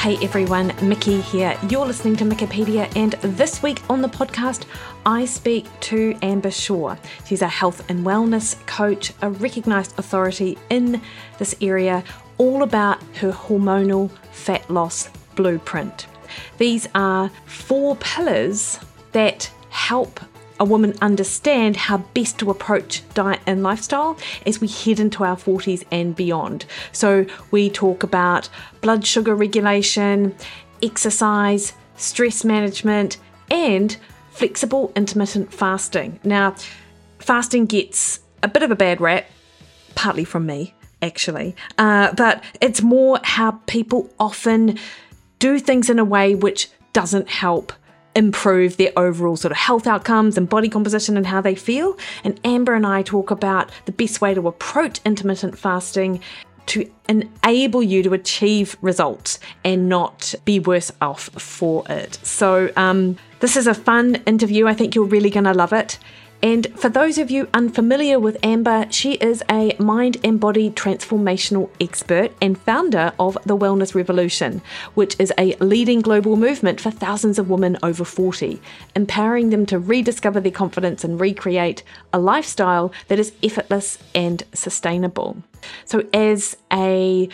Hey everyone, Mikki here. You're listening to Mikkipedia, and this week on the podcast, I speak to Amber Shaw. She's a health and wellness coach, a recognised authority in this area, all about her hormonal fat loss blueprint. These are four pillars that help a woman understand how best to approach diet and lifestyle as we head into our 40s and beyond. So, we talk about blood sugar regulation, exercise, stress management, and flexible intermittent fasting. Now, fasting gets a bit of a bad rap, partly from me, actually, uh, but it's more how people often do things in a way which doesn't help improve their overall sort of health outcomes and body composition and how they feel. And Amber and I talk about the best way to approach intermittent fasting to enable you to achieve results and not be worse off for it. So, um, this is a fun interview. I think you're really going to love it. And for those of you unfamiliar with Amber, she is a mind and body transformational expert and founder of the Wellness Revolution, which is a leading global movement for thousands of women over 40, empowering them to rediscover their confidence and recreate a lifestyle that is effortless and sustainable. So, as a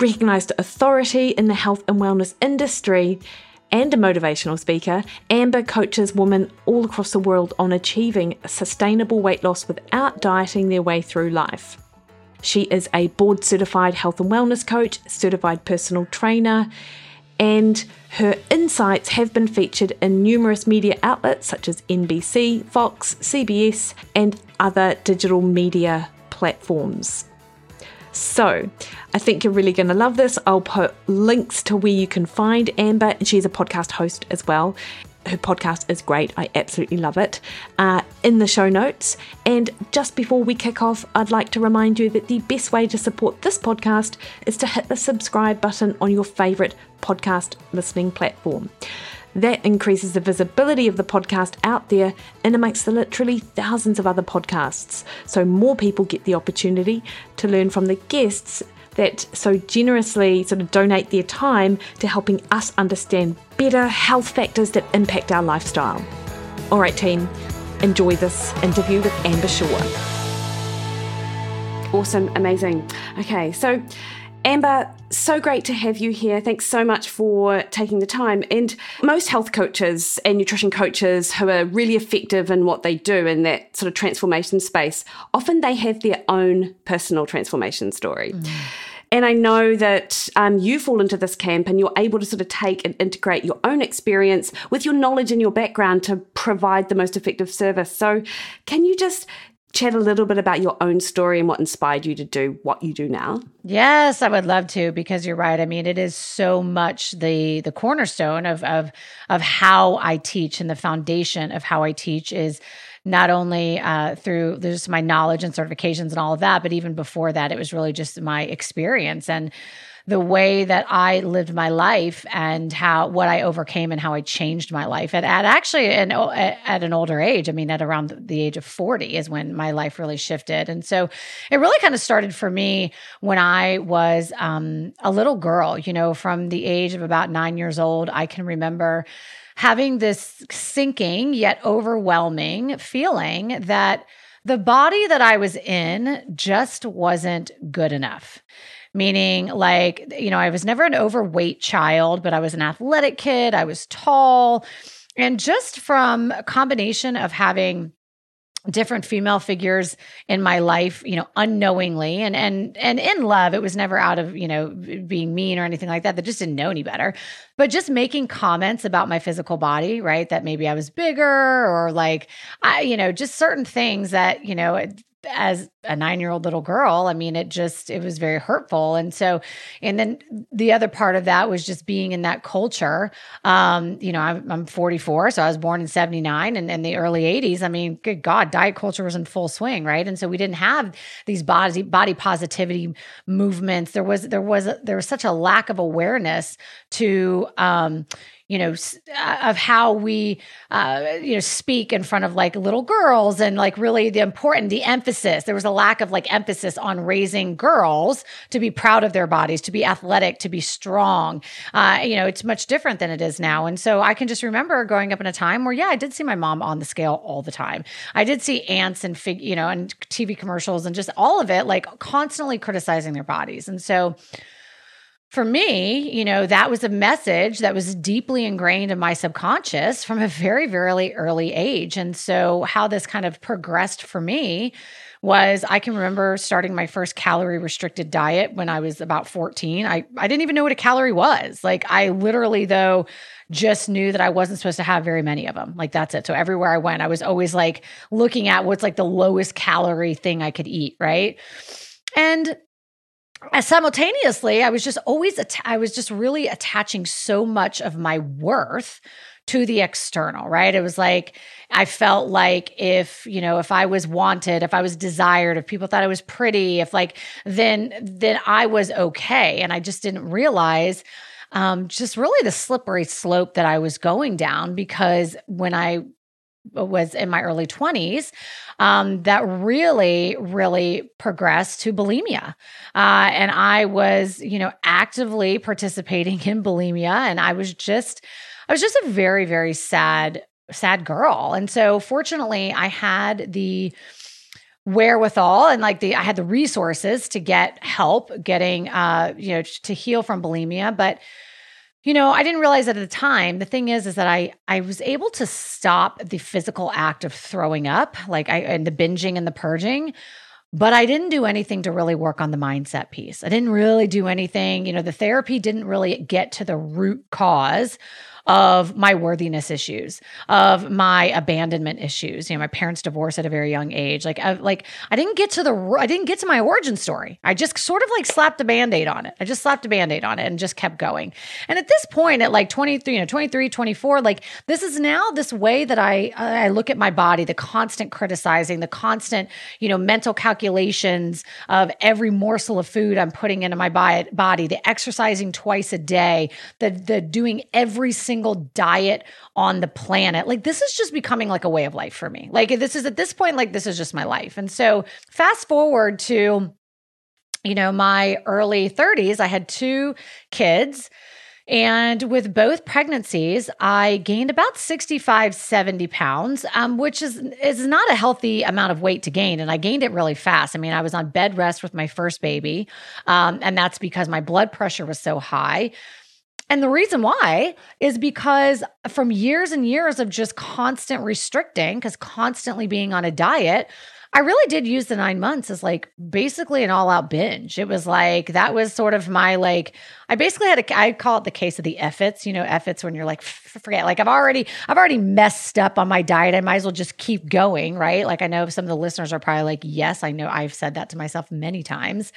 recognized authority in the health and wellness industry, and a motivational speaker, Amber coaches women all across the world on achieving sustainable weight loss without dieting their way through life. She is a board certified health and wellness coach, certified personal trainer, and her insights have been featured in numerous media outlets such as NBC, Fox, CBS, and other digital media platforms. So, I think you're really going to love this. I'll put links to where you can find Amber, and she's a podcast host as well. Her podcast is great. I absolutely love it. Uh, in the show notes. And just before we kick off, I'd like to remind you that the best way to support this podcast is to hit the subscribe button on your favourite podcast listening platform. That increases the visibility of the podcast out there and amongst the literally thousands of other podcasts. So more people get the opportunity to learn from the guests that so generously sort of donate their time to helping us understand better health factors that impact our lifestyle. All right, team, enjoy this interview with Amber Shaw. Awesome, amazing. Okay, so Amber, so great to have you here. Thanks so much for taking the time. And most health coaches and nutrition coaches who are really effective in what they do in that sort of transformation space, often they have their own personal transformation story. Mm. And I know that um, you fall into this camp and you're able to sort of take and integrate your own experience with your knowledge and your background to provide the most effective service. So, can you just chat a little bit about your own story and what inspired you to do what you do now? Yes, I would love to because you're right. I mean, it is so much the the cornerstone of of of how I teach and the foundation of how I teach is not only uh, through just my knowledge and certifications and all of that, but even before that, it was really just my experience and the way that I lived my life and how what I overcame and how I changed my life at, at actually an at an older age. I mean, at around the age of 40 is when my life really shifted. And so it really kind of started for me when I was um, a little girl, you know, from the age of about nine years old. I can remember having this sinking yet overwhelming feeling that the body that I was in just wasn't good enough meaning like you know i was never an overweight child but i was an athletic kid. I was tall. And just from a combination of having different female figures in my life you know unknowingly and and and in love it was never out of you know being mean or anything like that that just didn't know any better. But just making comments about my physical body right that maybe i was bigger or like i you know just certain things that you know as a nine year old little girl, I mean, it just, it was very hurtful. And so, and then the other part of that was just being in that culture. Um, you know, I'm, I'm 44, so I was born in 79 and in the early 80s. I mean, good God, diet culture was in full swing, right? And so we didn't have these body, body positivity movements. There was, there was, there was such a lack of awareness to, um, you know uh, of how we uh, you know speak in front of like little girls and like really the important the emphasis. There was a lack of like emphasis on raising girls to be proud of their bodies to be athletic to be strong. Uh, you know it's much different than it is now. And so i can just remember growing up in a time where yeah i did see my mom on the scale all the time. I did see aunts and fig you know and tv commercials and just all of it like constantly criticizing their bodies. And so for me, you know, that was a message that was deeply ingrained in my subconscious from a very, very early age. And so, how this kind of progressed for me was I can remember starting my first calorie restricted diet when I was about 14. I, I didn't even know what a calorie was. Like, I literally, though, just knew that I wasn't supposed to have very many of them. Like, that's it. So, everywhere I went, I was always like looking at what's like the lowest calorie thing I could eat, right? And simultaneously, I was just always, att- I was just really attaching so much of my worth to the external, right? It was like, I felt like if, you know, if I was wanted, if I was desired, if people thought I was pretty, if like, then, then I was okay. And I just didn't realize um, just really the slippery slope that I was going down because when I was in my early 20s um, that really really progressed to bulimia. Uh, and i was you know actively participating in bulimia and i was just i was just a very very sad sad girl. And so fortunately i had the wherewithal and like the I had the resources to get help getting uh you know to heal from bulimia but you know, I didn't realize at the time. The thing is, is that I I was able to stop the physical act of throwing up, like I and the binging and the purging, but I didn't do anything to really work on the mindset piece. I didn't really do anything. You know, the therapy didn't really get to the root cause of my worthiness issues, of my abandonment issues. You know, my parents divorced at a very young age. Like, I, like I didn't get to the, I didn't get to my origin story. I just sort of like slapped a band-aid on it. I just slapped a band-aid on it and just kept going. And at this point, at like 23, you know, 23, 24, like this is now this way that I, I look at my body, the constant criticizing, the constant, you know, mental calculations of every morsel of food I'm putting into my body, the exercising twice a day, the, the doing every single single diet on the planet. Like this is just becoming like a way of life for me. Like this is at this point, like this is just my life. And so fast forward to, you know, my early 30s, I had two kids. And with both pregnancies, I gained about 65, 70 pounds, um, which is, is not a healthy amount of weight to gain. And I gained it really fast. I mean, I was on bed rest with my first baby. Um, and that's because my blood pressure was so high. And the reason why is because from years and years of just constant restricting, because constantly being on a diet, I really did use the nine months as like basically an all out binge. It was like that was sort of my like I basically had a I call it the case of the effits. You know, effits when you're like forget like I've already I've already messed up on my diet. I might as well just keep going, right? Like I know some of the listeners are probably like, yes, I know I've said that to myself many times.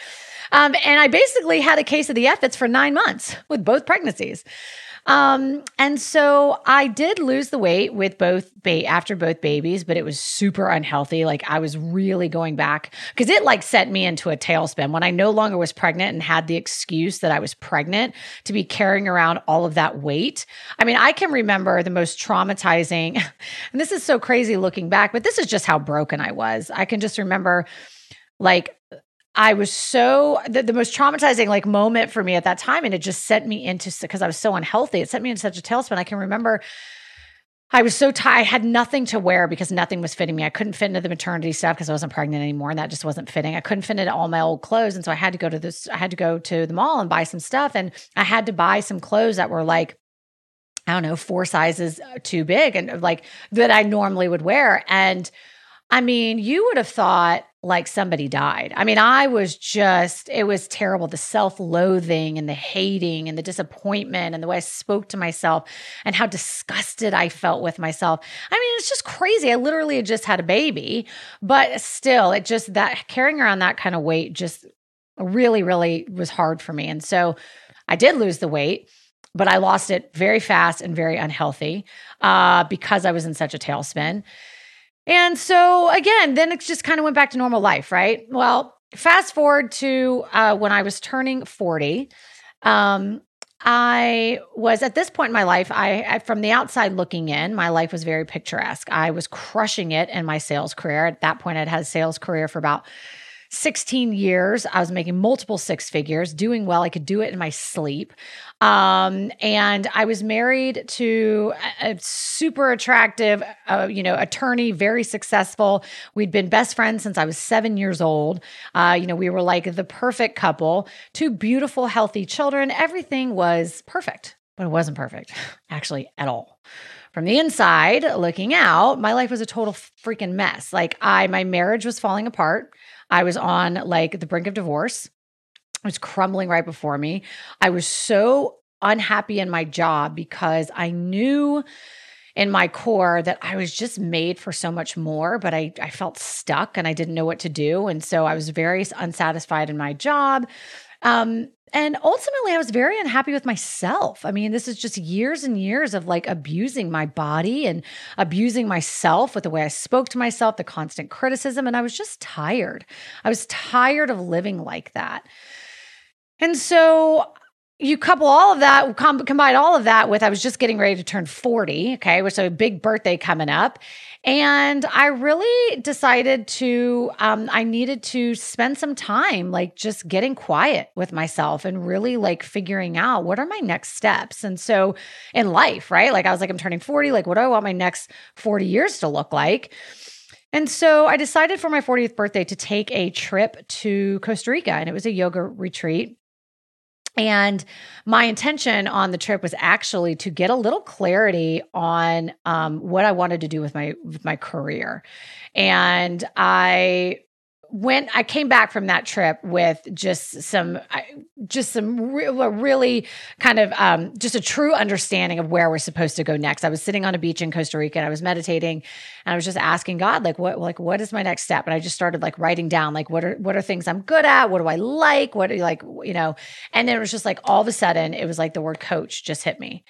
Um, and I basically had a case of the effits for nine months with both pregnancies. Um, and so I did lose the weight with both ba- after both babies, but it was super unhealthy. Like I was really going back because it like sent me into a tailspin when I no longer was pregnant and had the excuse that I was pregnant to be carrying around all of that weight. I mean, I can remember the most traumatizing, and this is so crazy looking back, but this is just how broken I was. I can just remember like I was so the, the, most traumatizing like moment for me at that time, and it just sent me into because I was so unhealthy. It sent me into such a tailspin. I can remember I was so tired. I had nothing to wear because nothing was fitting me. I couldn't fit into the maternity stuff because I wasn't pregnant anymore, and that just wasn't fitting. I couldn't fit into all my old clothes, and so I had to go to this. I had to go to the mall and buy some stuff, and I had to buy some clothes that were like I don't know, four sizes uh, too big and like that I normally would wear. And I mean, you would have thought like somebody died. I mean, I was just, it was terrible. The self loathing and the hating and the disappointment and the way I spoke to myself and how disgusted I felt with myself. I mean, it's just crazy. I literally had just had a baby, but still, it just that carrying around that kind of weight just really, really was hard for me. And so I did lose the weight but I lost it very fast and very unhealthy uh, because I was in such a tailspin. And so again, then it just kind of went back to normal life, right? Well, fast forward to uh, when I was turning 40. Um, I was at this point in my life, I, I, from the outside looking in, my life was very picturesque. I was crushing it in my sales career. At that point, I'd had a sales career for about 16 years. I was making multiple six figures, doing well. I could do it in my sleep. Um, and I was married to a, super attractive, uh, you know, attorney, very successful. We'd been best friends since I was seven years old. Uh, you know, we were like the perfect couple, two beautiful, healthy children. Everything was perfect, but it wasn't perfect, actually, at all from the inside looking out my life was a total freaking mess like i my marriage was falling apart I was on like the brink of divorce. It was crumbling right before me. I was so unhappy in my job because I knew in my core that I was just made for so much more, but I, I felt stuck and I didn't know what to do. And so I was very unsatisfied in my job. Um, and ultimately, I was very unhappy with myself. I mean, this is just years and years of like abusing my body and abusing myself with the way I spoke to myself, the constant criticism. And I was just tired. I was tired of living like that. And so you couple all of that, com- combine all of that with I was just getting ready to turn 40, okay, which is a big birthday coming up. And I really decided to, um, I needed to spend some time like just getting quiet with myself and really like figuring out what are my next steps. And so in life, right? Like I was like, I'm turning 40, like what do I want my next 40 years to look like? And so I decided for my 40th birthday to take a trip to Costa Rica, and it was a yoga retreat. And my intention on the trip was actually to get a little clarity on um, what I wanted to do with my with my career. And I when I came back from that trip with just some, just some re- really kind of um, just a true understanding of where we're supposed to go next. I was sitting on a beach in Costa Rica and I was meditating and I was just asking God, like, what, like, what is my next step? And I just started like writing down, like, what are, what are things I'm good at? What do I like? What do you like, you know? And then it was just like all of a sudden, it was like the word coach just hit me.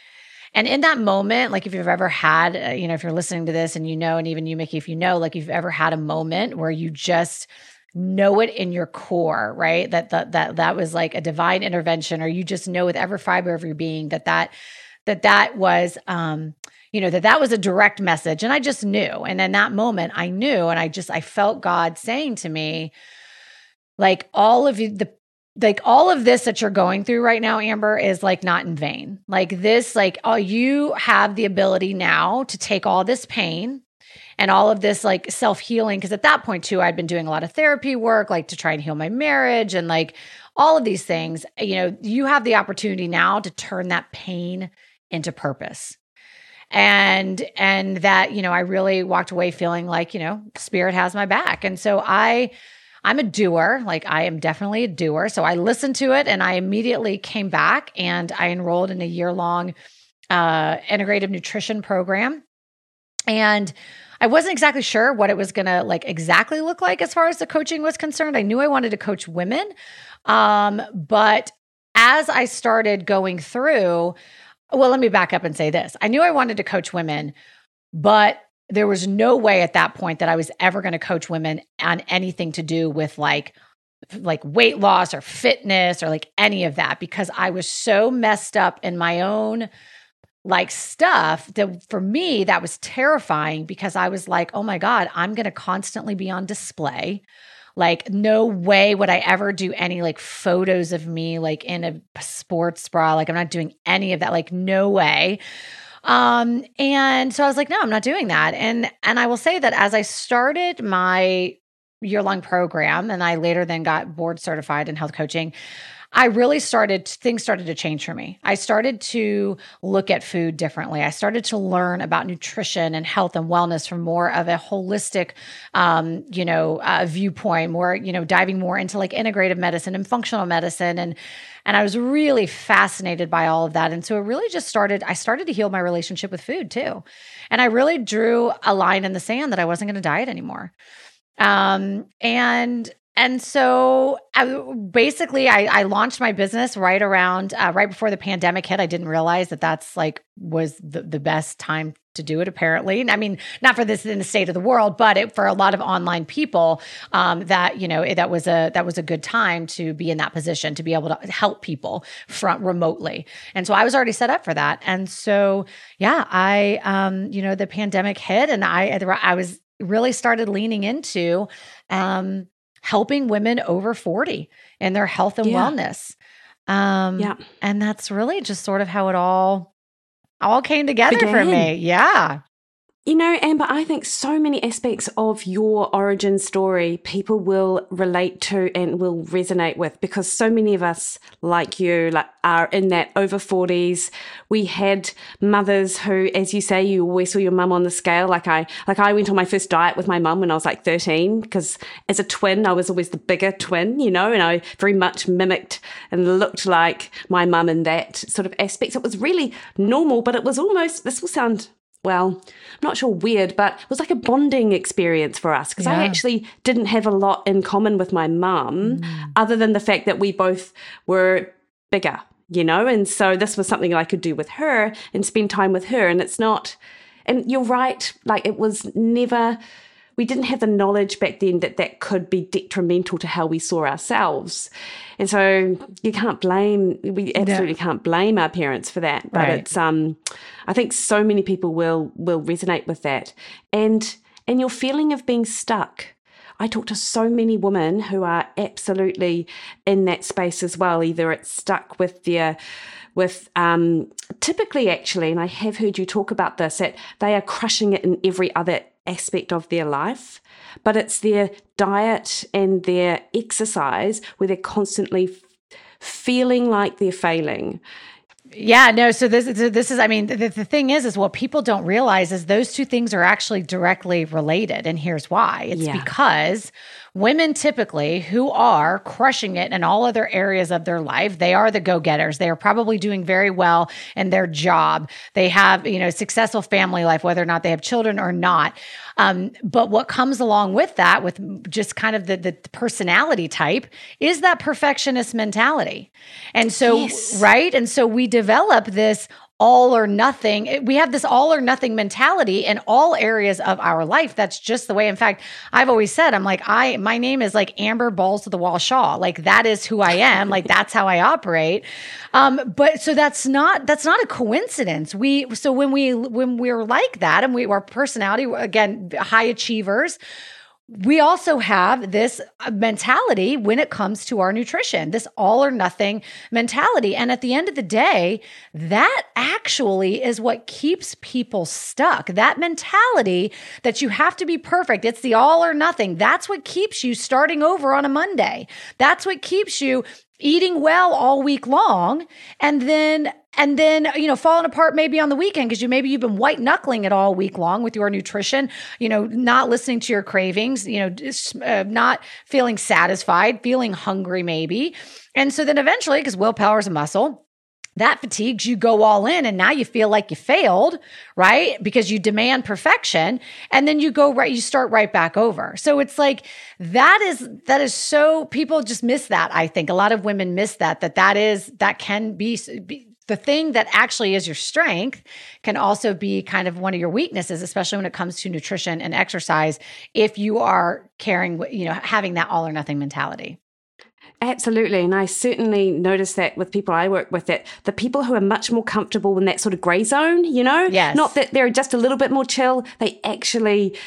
And in that moment, like if you've ever had, uh, you know, if you're listening to this and you know, and even you, Mikki, if you know, like you've ever had a moment where you just know it in your core, right? That that that that was like a divine intervention, or you just know with every fiber of your being that that that that was um you know that that was a direct message and i just knew and in that moment i knew and i just i felt god saying to me like all of you the like all of this that you're going through right now amber is like not in vain like this like oh you have the ability now to take all this pain and all of this like self healing. Cause at that point, too, I'd been doing a lot of therapy work, like to try and heal my marriage and like all of these things. You know, you have the opportunity now to turn that pain into purpose and and that you know i really walked away feeling like you know spirit has my back and so i i'm a doer like i am definitely a doer so i listened to it and i immediately came back and i enrolled in a year long uh, integrative nutrition program and I wasn't exactly sure what it was going to like exactly look like as far as the coaching was concerned. I knew I wanted to coach women. Um, but as I started going through, well, let me back up and say this. I knew I wanted to coach women, but there was no way at that point that I was ever going to coach women on anything to do with like like weight loss or fitness or like any of that because I was so messed up in my own like stuff that for me that was terrifying because I was like, "Oh my god, I'm going to constantly be on display." Like no way would I ever do any like photos of me like in a sports bra. Like I'm not doing any of that. Like no way. Um and so I was like, "No, I'm not doing that." And and I will say that as I started my year long program and I later then got board certified in health coaching, I really started, things started to change for me. I started to look at food differently. I started to learn about nutrition and health and wellness from more of a holistic, um, you know, uh, viewpoint, more, you know, diving more into like integrative medicine and functional medicine. And, and I was really fascinated by all of that. And so it really just started, I started to heal my relationship with food too. And I really drew a line in the sand that I wasn't going to diet anymore. Um, and and so I, basically I, I, launched my business right around uh, right before the pandemic hit. I didn't realize that that's like was the, the best time to do it apparently. I mean not for this in the state of the world but it, for a lot of online people um, that you know it, that was a that was a good time to be in that position to be able to help people from remotely. And so i was already set up for that. And so yeah i um, you know the pandemic hit and i i was really started leaning into um, helping women over 40 in their health and yeah. wellness. Um, yeah. And that's really just sort of how it all all came together Began. for me. Yeah. You know, Amber, I think so many aspects of your origin story people will relate to and will resonate with because so many of us, like you, like, are in that over 40s. We had mothers who, as you say, you always saw your mum on the scale. Like I, like I went on my first diet with my mum when I was like 13 because as a twin, I was always the bigger twin, you know, and I very much mimicked and looked like my mum in that sort of aspect. So it was really normal, but it was almost, this will sound well, I'm not sure weird, but it was like a bonding experience for us because yeah. I actually didn't have a lot in common with my mum mm. other than the fact that we both were bigger, you know? And so this was something I could do with her and spend time with her. And it's not, and you're right, like it was never we didn't have the knowledge back then that that could be detrimental to how we saw ourselves. And so you can't blame, we absolutely can't blame our parents for that. But right. it's, um, I think so many people will, will resonate with that. And, and your feeling of being stuck. I talk to so many women who are absolutely in that space as well. Either it's stuck with their, with um, typically actually, and I have heard you talk about this, that they are crushing it in every other aspect of their life, but it's their diet and their exercise where they're constantly feeling like they're failing. Yeah, no. So this, this is, I mean, the, the thing is, is what people don't realize is those two things are actually directly related. And here's why it's yeah. because women typically who are crushing it in all other areas of their life, they are the go getters. They are probably doing very well in their job. They have, you know, successful family life, whether or not they have children or not. Um, but what comes along with that, with just kind of the, the personality type, is that perfectionist mentality. And so, yes. right? And so we develop this all or nothing. We have this all or nothing mentality in all areas of our life. That's just the way. In fact, I've always said, I'm like, I, my name is like Amber Balls to the Wall Shaw. Like that is who I am. like that's how I operate. Um, but so that's not, that's not a coincidence. We, so when we, when we're like that and we, our personality, again, high achievers, we also have this uh, mentality when it comes to our nutrition, this all or nothing mentality. And at the end of the day, that actually is what keeps people stuck. That mentality that you have to be perfect, it's the all or nothing. That's what keeps you starting over on a Monday. That's what keeps you eating well all week long and then and then you know falling apart maybe on the weekend because you maybe you've been white knuckling it all week long with your nutrition you know not listening to your cravings you know just, uh, not feeling satisfied feeling hungry maybe. And so then eventually because willpower is a muscle that fatigues you go all in and now you feel like you failed right? Because you demand perfection and then you go right you start right back over. So it's like that is that is so people just miss that i think. A lot of women miss that that that is that can be, be the thing that actually is your strength can also be kind of one of your weaknesses especially when it comes to nutrition and exercise if you are carrying you know having that all or nothing mentality Absolutely. And I certainly notice that with people I work with that the people who are much more comfortable in that sort of gray zone, you know, yes. not that they're just a little bit more chill, they actually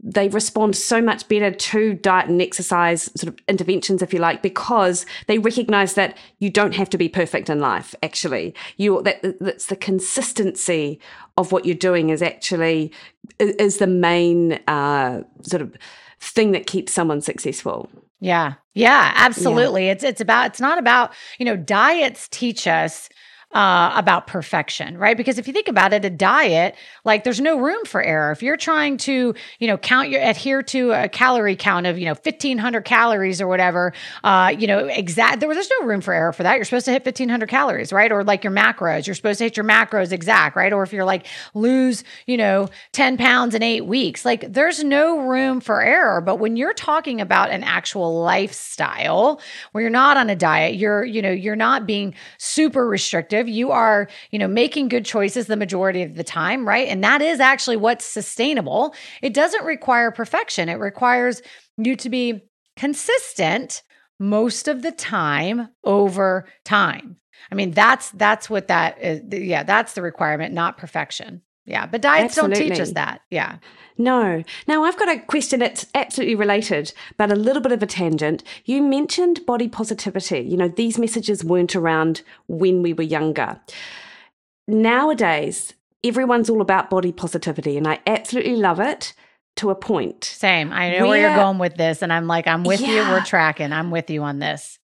they respond so much better to diet and exercise sort of interventions, if you like, because they recognize that you don't have to be perfect in life. Actually, you that that's the consistency of what you're doing is actually is the main uh, sort of thing that keeps someone successful. Yeah. Yeah, absolutely. Yeah. It's it's about it's not about, you know, diets teach us uh, about perfection, right? Because if you think about it, a diet, like there's no room for error. If you're trying to, you know, count your, adhere to a calorie count of, you know, 1500 calories or whatever, uh, you know, exact, there, there's no room for error for that. You're supposed to hit 1500 calories, right? Or like your macros, you're supposed to hit your macros exact, right? Or if you're like lose, you know, 10 pounds in eight weeks, like there's no room for error. But when you're talking about an actual lifestyle where you're not on a diet, you're, you know, you're not being super restrictive you are, you know, making good choices the majority of the time, right? And that is actually what's sustainable. It doesn't require perfection. It requires you to be consistent most of the time over time. I mean, that's that's what that uh, is. Yeah, that's the requirement, not perfection. Yeah, but diets Absolutely. don't teach us that. Yeah. No. Now, I've got a question that's absolutely related, but a little bit of a tangent. You mentioned body positivity. You know, these messages weren't around when we were younger. Nowadays, everyone's all about body positivity, and I absolutely love it to a point. Same. I know where, where you're going with this, and I'm like, I'm with yeah. you. We're tracking. I'm with you on this.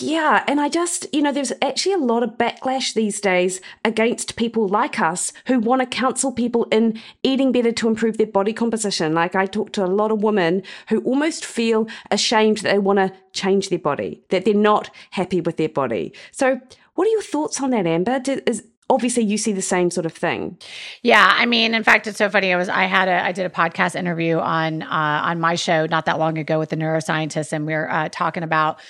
Yeah, and I just, you know, there's actually a lot of backlash these days against people like us who want to counsel people in eating better to improve their body composition. Like I talk to a lot of women who almost feel ashamed that they want to change their body, that they're not happy with their body. So, what are your thoughts on that, Amber? is, obviously you see the same sort of thing yeah i mean in fact it's so funny i was i had a i did a podcast interview on uh, on my show not that long ago with the neuroscientist and we are uh, talking about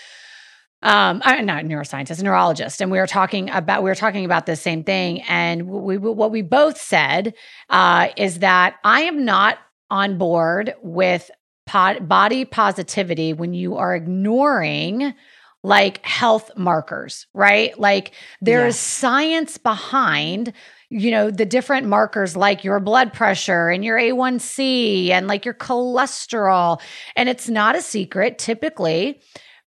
um, I'm not a neuroscientist, a neurologist, and we were talking about we were talking about the same thing. And we what we both said uh, is that I am not on board with pod, body positivity when you are ignoring like health markers, right? Like there is science behind you know the different markers like your blood pressure and your A1C and like your cholesterol and it's not a secret typically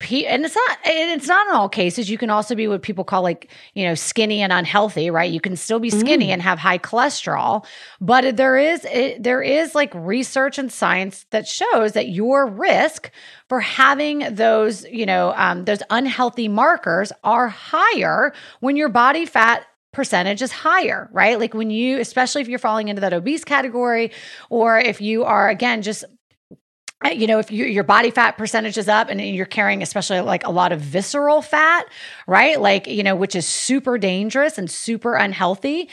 and it's not it's not in all cases you can also be what people call like you know skinny and unhealthy right you can still be skinny mm. and have high cholesterol but there is it, there is like research and science that shows that your risk for having those you know um, those unhealthy markers are higher when your body fat percentage is higher, right? Like when you, especially if you're falling into that obese category, or if you are, again, just you know, if you, your body fat percentage is up and you're carrying, especially like a lot of visceral fat, right? Like, you know, which is super dangerous and super unhealthy.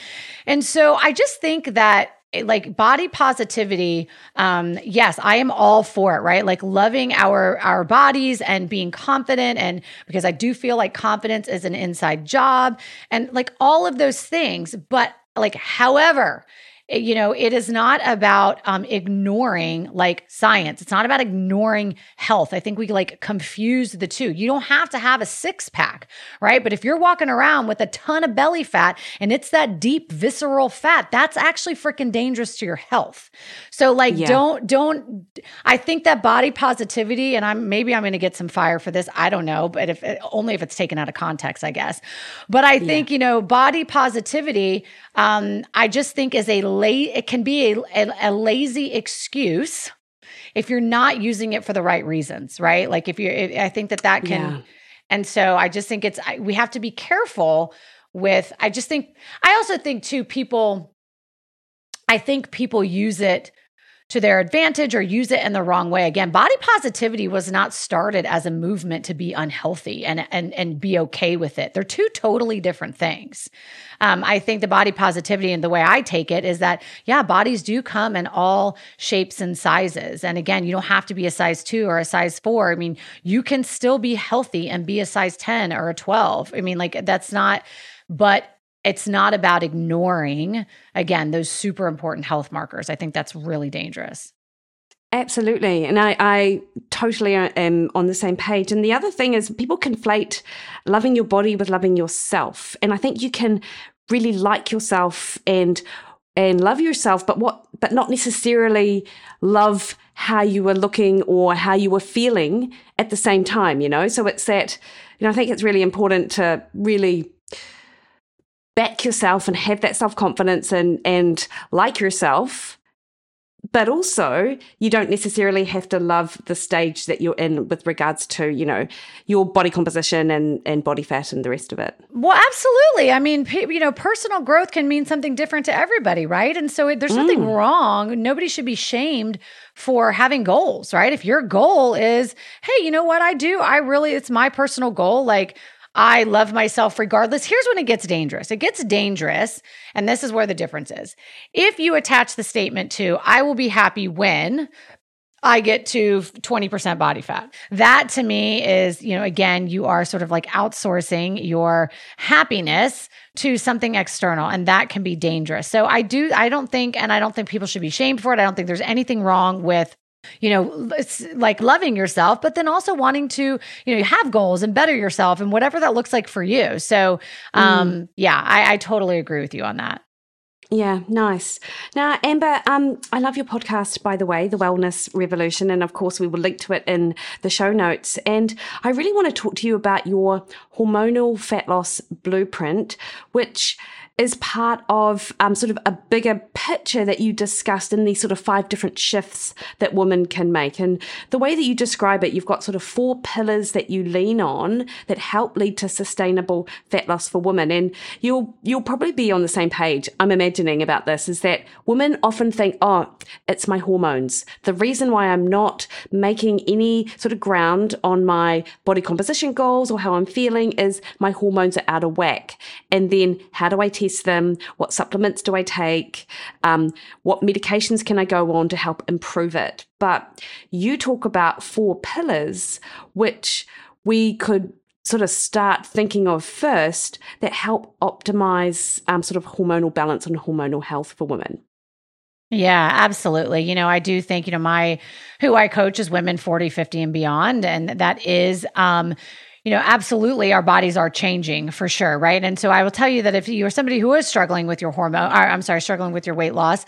And so I just think that eh, like body positivity um yes i am all for it right like loving our our bodies and being confident and because i do feel like confidence is an inside job and like all of those things but like however you know, it is not about um, ignoring like science. It's not about ignoring health. I think we like confuse the two. You don't have to have a six pack, right? But if you're walking around with a ton of belly fat and it's that deep visceral fat, that's actually freaking dangerous to your health. So like, yeah. don't, don't, I think that body positivity, and I'm maybe I'm going to get some fire for this. I don't know, but if only if it's taken out of context, I guess. But I think, yeah. you know, body positivity, um, I just think is a la- it can be a, a, a lazy excuse if you're not using it for the right reasons, right? Like if you're, I think that that can, yeah. and so I just think it's I, we have to be careful with. I just think I also think too people. I think people use it to their advantage or use it in the wrong way. Again, body positivity was not started as a movement to be unhealthy and and and be okay with it. They're two totally different things. Um, I think the body positivity and the way I take it is that yeah, bodies do come in all shapes and sizes. And again, you don't have to be a size two or a size four. I mean, you can still be healthy and be a size ten or a twelve. I mean, like that's not. But it's not about ignoring, again, those super important health markers. I think that's really dangerous. Absolutely. And I, I, totally uh, am on the same page. And the other thing is, people conflate loving your body with loving yourself. And I think you can really like yourself and and love yourself, but what, but not necessarily love how you were looking or how you were feeling at the same time, you know? So it's that, you know, I think it's really important to really back yourself and have that self confidence and, and like yourself. But also you don't necessarily have to love the stage that you're in with regards to you know your body composition and and body fat and the rest of it. Well absolutely. I mean you know personal growth can mean something different to everybody right? And so there's nothing mm. wrong. Nobody should be shamed for having goals right? If your goal is hey you know what i do? I really it's my personal goal. Like I love myself regardless. Here's when it gets dangerous. It gets dangerous, and this is where the difference is. If you attach the statement to, I will be happy when I get to 20% body fat. That to me is, you know, again, you are sort of like outsourcing your happiness to something external, and that can be dangerous. So I do, I don't think, and I don't think people should be shamed for it. I don't think there's anything wrong with you know, it's like loving yourself, but then also wanting to, you know, have goals and better yourself and whatever that looks like for you. So, um, mm. yeah, I, I totally agree with you on that. Yeah, nice. Now, Amber, um, I love your podcast, by the way, The Wellness Revolution. And of course, we will link to it in the show notes. And I really want to talk to you about your hormonal fat loss blueprint, which is part of um, sort of a bigger picture that you discussed in these sort of five different shifts that women can make. And the way that you describe it, you've got sort of four pillars that you lean on that help lead to sustainable fat loss for women. And you'll you'll probably be on the same page. I'm imagining about this is that women often think, oh, it's my hormones. The reason why I'm not making any sort of ground on my body composition goals or how I'm feeling is my hormones are out of whack. And then how do I test them? What supplements do I take? Um, what medications can I go on to help improve it? But you talk about four pillars, which we could sort of start thinking of first that help optimize um, sort of hormonal balance and hormonal health for women. Yeah, absolutely. You know, I do think, you know, my who I coach is women 40, 50 and beyond and that is um you know, absolutely our bodies are changing for sure, right? And so I will tell you that if you're somebody who is struggling with your hormone, or I'm sorry, struggling with your weight loss,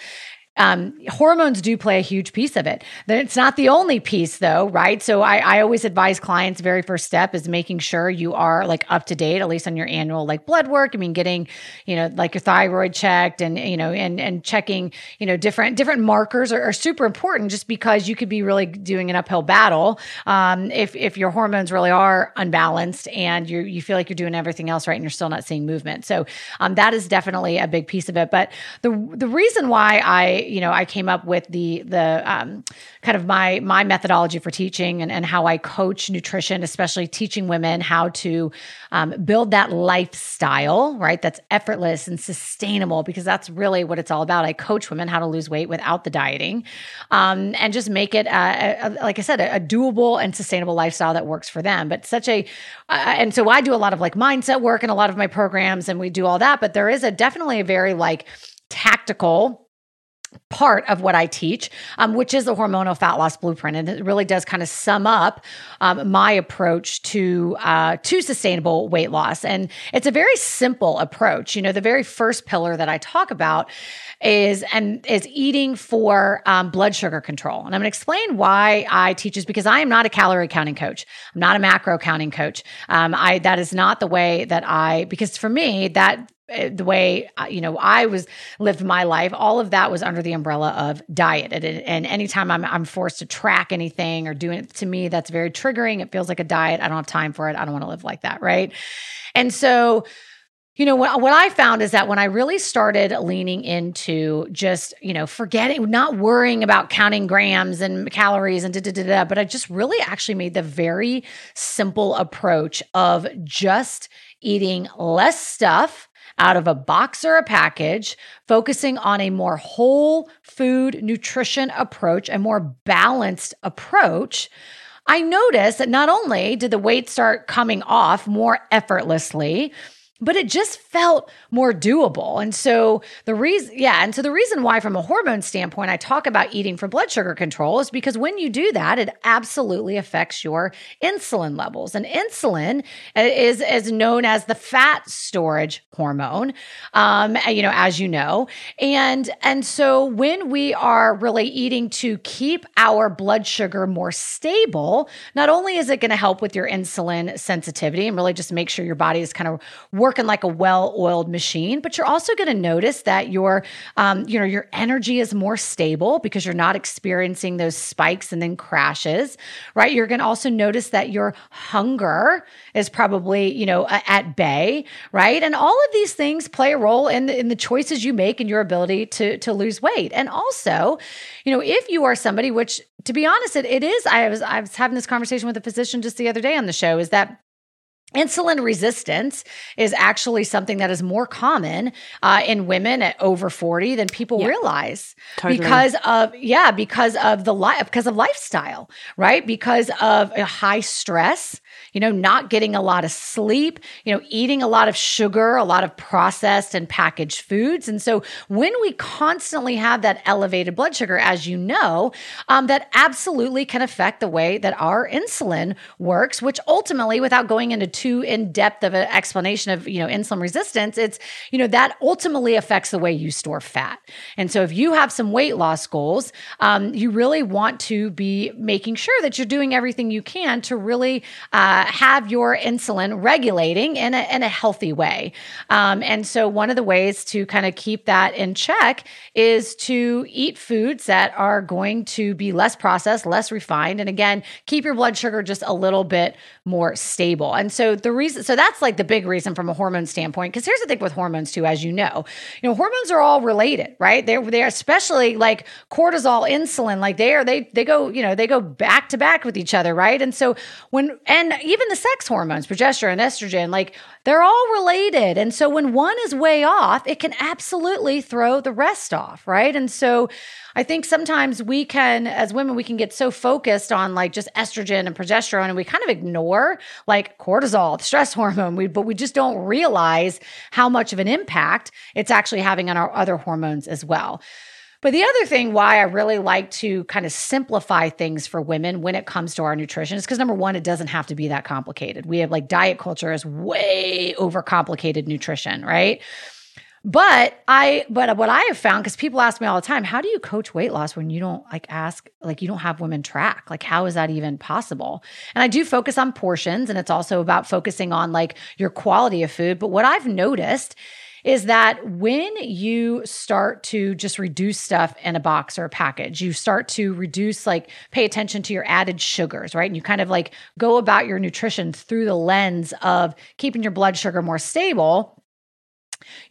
um, hormones do play a huge piece of it. It's not the only piece, though, right? So I, I always advise clients: very first step is making sure you are like up to date, at least on your annual like blood work. I mean, getting you know like your thyroid checked, and you know, and and checking you know different different markers are, are super important, just because you could be really doing an uphill battle um, if if your hormones really are unbalanced and you you feel like you're doing everything else right, and you're still not seeing movement. So um, that is definitely a big piece of it. But the the reason why I you know, I came up with the the um, kind of my my methodology for teaching and, and how I coach nutrition, especially teaching women how to um, build that lifestyle, right? That's effortless and sustainable because that's really what it's all about. I coach women how to lose weight without the dieting, um, and just make it, a, a, like I said, a, a, doable and sustainable lifestyle that works for them. But such a, uh, and so I do a lot of like mindset work in a lot of my programs, and we do all that. But there is a definitely a very like tactical part of what I teach, um, which is the hormonal fat loss blueprint, and it really does kind of sum up um, my approach to uh, to sustainable weight loss. And it's a very simple approach. You know, the very first pillar that I talk about is and is eating for um, blood sugar control. And I'm going to explain why I teach this because I am not a calorie counting coach. I'm not a macro counting coach. Um, I that is not the way that I because for me that Eh, the way uh, you know I was lived my life, all of that was under the umbrella of diet. And, and anytime I'm I'm forced to track anything or doing it to me, that's very triggering. It feels like a diet. I don't have time for it. I don't want to live like that, right? And so you know what, what i found is that when i really started leaning into just you know forgetting not worrying about counting grams and calories and da da da da but i just really actually made the very simple approach of just eating less stuff out of a box or a package, focusing on a more whole food nutrition approach, a more balanced approach. I noticed that not only did the weight start coming off more effortlessly, but it just felt more doable. And so the reason, yeah. And so the reason why, from a hormone standpoint, I talk about eating for blood sugar control is because when you do that, it absolutely affects your insulin levels. And insulin is, is known as the fat storage hormone, um, you know, as you know. And, and so when we are really eating to keep our blood sugar more stable, not only is it going to help with your insulin sensitivity and really just make sure your body is kind of working working like a well-oiled machine, but you're also going to notice that your, um, you know, your energy is more stable because you're not experiencing those spikes and then crashes, right? You're going to also notice that your hunger is probably, you know, at bay, right? And all of these things play a role in the, in the choices you make and your ability to to lose weight. And also, you know, if you are somebody, which to be honest, it, it is. I was I was having this conversation with a physician just the other day on the show. Is that Insulin resistance is actually something that is more common uh, in women at over 40 than people realize totally. because of yeah because of the life because of lifestyle right because of a high stress you know not getting a lot of sleep you know eating a lot of sugar a lot of processed and packaged foods. And so when we constantly have that elevated blood sugar as you know um, that absolutely can affect the way that our insulin works which ultimately without going into too in depth of an explanation of you know insulin resistance it's you know that ultimately affects the way you store fat. And so if you have some weight loss goals um, you really want to be making sure that you're doing everything you can to really uh, have your insulin regulating in a, in a healthy way um, and so one of the ways to kind of keep that in check is to eat foods that are going to be less processed less refined and again keep your blood sugar just a little bit more stable and so the reason, so that's like the big reason from a hormone standpoint. Because here's the thing with hormones too, as you know, you know, hormones are all related, right? They're they're especially like cortisol, insulin, like they are they they go you know they go back to back with each other, right? And so when and even the sex hormones, progesterone, estrogen, like they're all related. And so when one is way off, it can absolutely throw the rest off, right? And so I think sometimes we can, as women, we can get so focused on like just estrogen and progesterone, and we kind of ignore like cortisol, the stress hormone, we, but we just don't realize how much of an impact it's actually having on our other hormones as well. But the other thing why I really like to kind of simplify things for women when it comes to our nutrition is because number one, it doesn't have to be that complicated. We have like diet culture is way overcomplicated nutrition, right? But I, but what I have found, because people ask me all the time, how do you coach weight loss when you don't like ask, like you don't have women track? Like, how is that even possible? And I do focus on portions and it's also about focusing on like your quality of food. But what I've noticed is that when you start to just reduce stuff in a box or a package, you start to reduce, like, pay attention to your added sugars, right? And you kind of like go about your nutrition through the lens of keeping your blood sugar more stable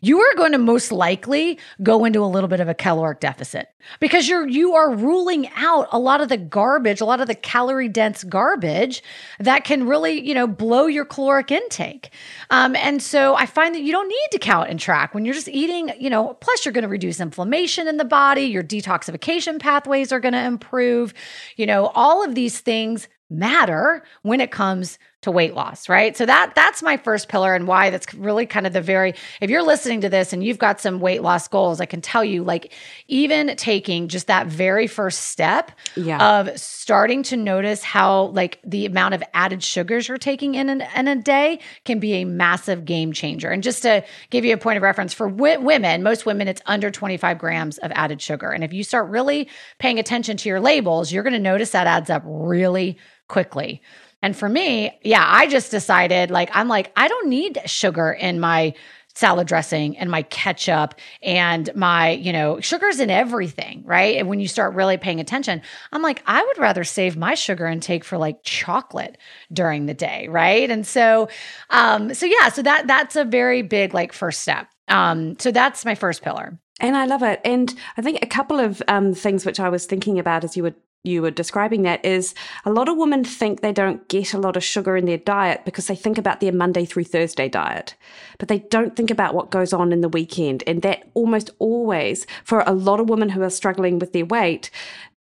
you are going to most likely go into a little bit of a caloric deficit because you're you are ruling out a lot of the garbage, a lot of the calorie dense garbage that can really you know blow your caloric intake. Um, and so I find that you don't need to count and track when you're just eating. You know, plus you're going to reduce inflammation in the body. Your detoxification pathways are going to improve. You know, all of these things matter when it comes to weight loss, right? So that that's my first pillar and why that's really kind of the very if you're listening to this and you've got some weight loss goals, I can tell you like even taking just that very first step yeah. of starting to notice how like the amount of added sugars you're taking in an, in a day can be a massive game changer. And just to give you a point of reference for w- women, most women it's under 25 grams of added sugar. And if you start really paying attention to your labels, you're going to notice that adds up really quickly. And for me, yeah, I just decided like, I'm like, I don't need sugar in my salad dressing and my ketchup and my, you know, sugars in everything, right? And when you start really paying attention, I'm like, I would rather save my sugar intake for like chocolate during the day, right? And so um so yeah, so that that's a very big like first step. Um so that's my first pillar. And I love it. And I think a couple of um, things which I was thinking about as you were you were describing that is a lot of women think they don't get a lot of sugar in their diet because they think about their Monday through Thursday diet, but they don't think about what goes on in the weekend. And that almost always, for a lot of women who are struggling with their weight,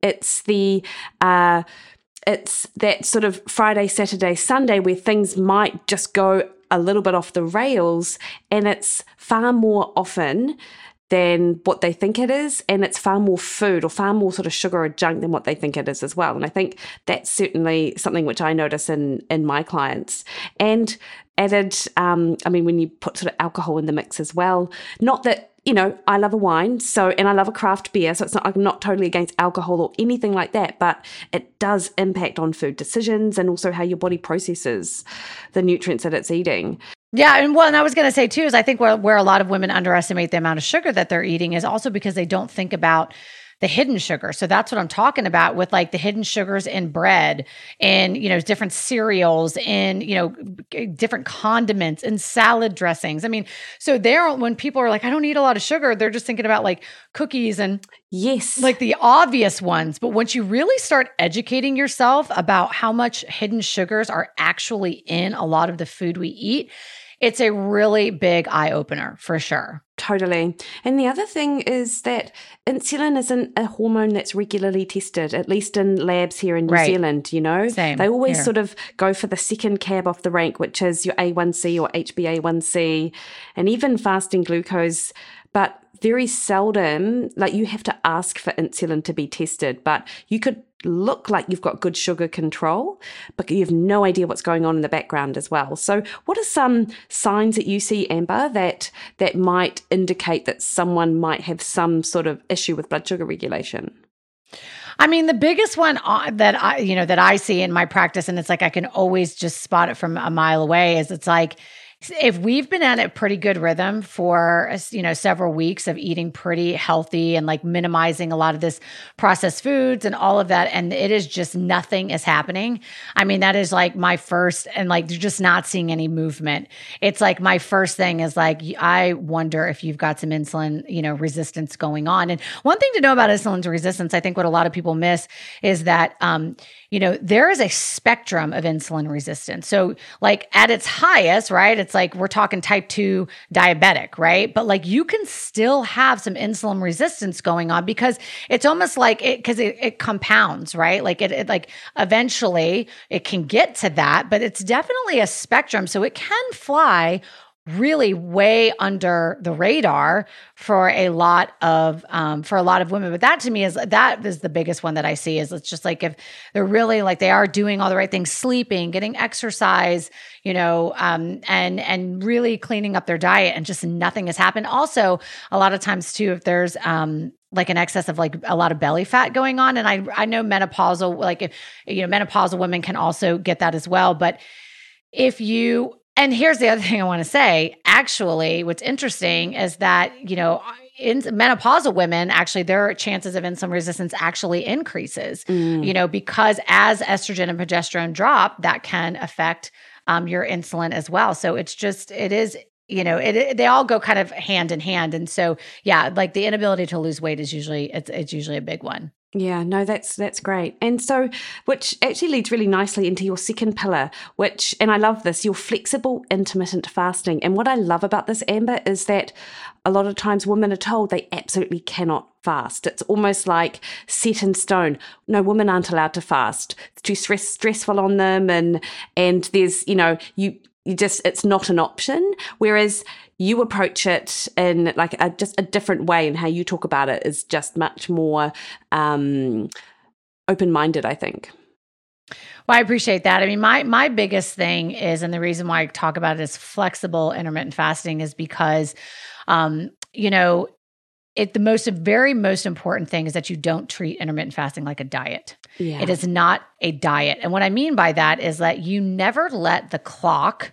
it's the uh, it's that sort of Friday, Saturday, Sunday where things might just go a little bit off the rails and it's far more often than what they think it is. And it's far more food or far more sort of sugar or junk than what they think it is as well. And I think that's certainly something which I notice in, in my clients. And added, um, I mean, when you put sort of alcohol in the mix as well, not that you know, I love a wine, so and I love a craft beer, so it's not I'm not totally against alcohol or anything like that, but it does impact on food decisions and also how your body processes the nutrients that it's eating. Yeah, and well, and I was going to say too is I think where where a lot of women underestimate the amount of sugar that they're eating is also because they don't think about the hidden sugar. So that's what I'm talking about with like the hidden sugars in bread and, you know, different cereals and, you know, different condiments and salad dressings. I mean, so there, when people are like, I don't eat a lot of sugar, they're just thinking about like cookies and, yes, like the obvious ones. But once you really start educating yourself about how much hidden sugars are actually in a lot of the food we eat, it's a really big eye opener for sure. Totally. And the other thing is that insulin isn't a hormone that's regularly tested, at least in labs here in New right. Zealand, you know? Same. They always here. sort of go for the second cab off the rank, which is your A1C or HbA1c, and even fasting glucose. But very seldom, like you have to ask for insulin to be tested, but you could look like you've got good sugar control, but you have no idea what's going on in the background as well. So, what are some signs that you see, Amber, that that might indicate that someone might have some sort of issue with blood sugar regulation? I mean, the biggest one uh, that I, you know, that I see in my practice, and it's like I can always just spot it from a mile away, is it's like if we've been at a pretty good rhythm for you know several weeks of eating pretty healthy and like minimizing a lot of this processed foods and all of that and it is just nothing is happening i mean that is like my first and like you're just not seeing any movement. It's like my first thing is like i wonder if you've got some insulin you know resistance going on. And one thing to know about insulin resistance i think what a lot of people miss is that um you know there is a spectrum of insulin resistance so like at its highest right it's like we're talking type 2 diabetic, right? But like you can still have some insulin resistance going on because it's almost like it because it, it, compounds, right? Like it, it like eventually it can get to that, but it's definitely a spectrum. So it can fly really way under the radar for a lot of um, for a lot of women. But that to me is that is the biggest one that i see is it's just like if they're really like they are doing all the right things sleeping getting exercise you know um, and and really cleaning up their diet and just nothing has happened. Also a lot of times too if there's um, like an excess of like a lot of belly fat going on and i i know menopausal like if you know menopausal women can also get that as well but if you and here's the other thing I want to say. Actually, what's interesting is that, you know, in menopausal women, actually, their chances of insulin resistance actually increases, mm. you know, because as estrogen and progesterone drop, that can affect um, your insulin as well. So it's just, it is you know it, it, they all go kind of hand in hand and so yeah like the inability to lose weight is usually it's, it's usually a big one yeah, no, that's that's great. And so which actually leads really nicely into your second pillar, which and I love this, your flexible intermittent fasting. And what I love about this Amber is that a lot of times women are told they absolutely cannot fast. It's almost like set in stone. No, women aren't allowed to fast. It's too stress stressful on them and and there's, you know, you you just it's not an option whereas you approach it in like a, just a different way and how you talk about it is just much more um, open-minded i think well, I appreciate that. I mean, my my biggest thing is, and the reason why I talk about it as flexible intermittent fasting is because, um, you know, it the most very most important thing is that you don't treat intermittent fasting like a diet. Yeah. It is not a diet. And what I mean by that is that you never let the clock